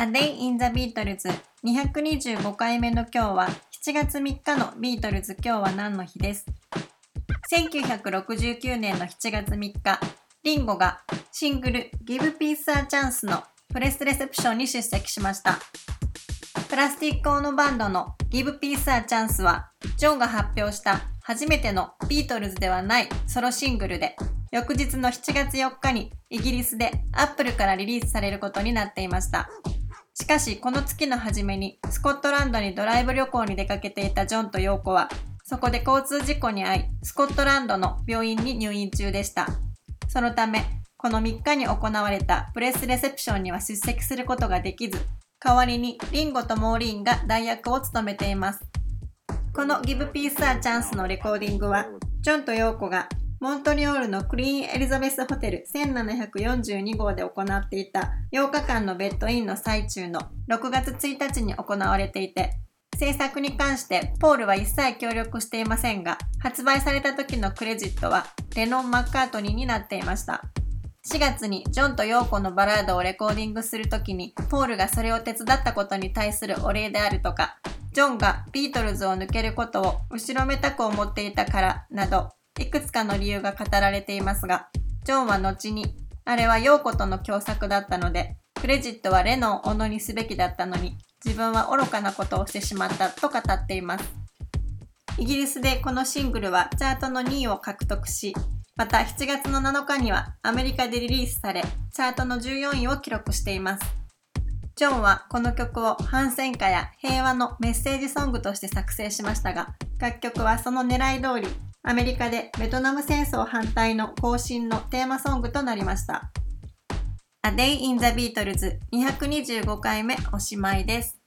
A Day in the Beatles 225回目の今日は7月3日のビートルズ。今日は何の日です？1969年の7月3日。リンゴがシングル Give Peace a Chance のプレスレセプションに出席しました。プラスティック・オノ・バンドの Give Peace a Chance はジョンが発表した初めてのビートルズではないソロシングルで翌日の7月4日にイギリスでアップルからリリースされることになっていました。しかし、この月の初めにスコットランドにドライブ旅行に出かけていたジョンとヨーコは、そこで交通事故に遭い、スコットランドの病院に入院中でした。そのため、この3日に行われたプレスレセプションには出席することができず、代わりにリンゴとモーリーンが代役を務めています。この Give Peace a Chance のレコーディングは、ジョンとヨーコがモントリオールのクリーンエリザベスホテル1742号で行っていた8日間のベッドインの最中の6月1日に行われていて、制作に関してポールは一切協力していませんが、発売された時のクレジットはレノン・マッカートニーになっていました。4月にジョンとヨーコのバラードをレコーディングするときに、ポールがそれを手伝ったことに対するお礼であるとか、ジョンがビートルズを抜けることを後ろめたく思っていたからなど、いくつかの理由が語られていますが、ジョンは後に、あれはヨーコとの共作だったので、クレジットはレノンを斧にすべきだったのに、自分は愚かなことをしてしまったと語っています。イギリスでこのシングルはチャートの2位を獲得し、また7月の7日にはアメリカでリリースされ、チャートの14位を記録しています。ジョンはこの曲を反戦歌や平和のメッセージソングとして作成しましたが、楽曲はその狙い通りアメリカでベトナム戦争反対の行進のテーマソングとなりました。A Day in the Beatles 225回目おしまいです。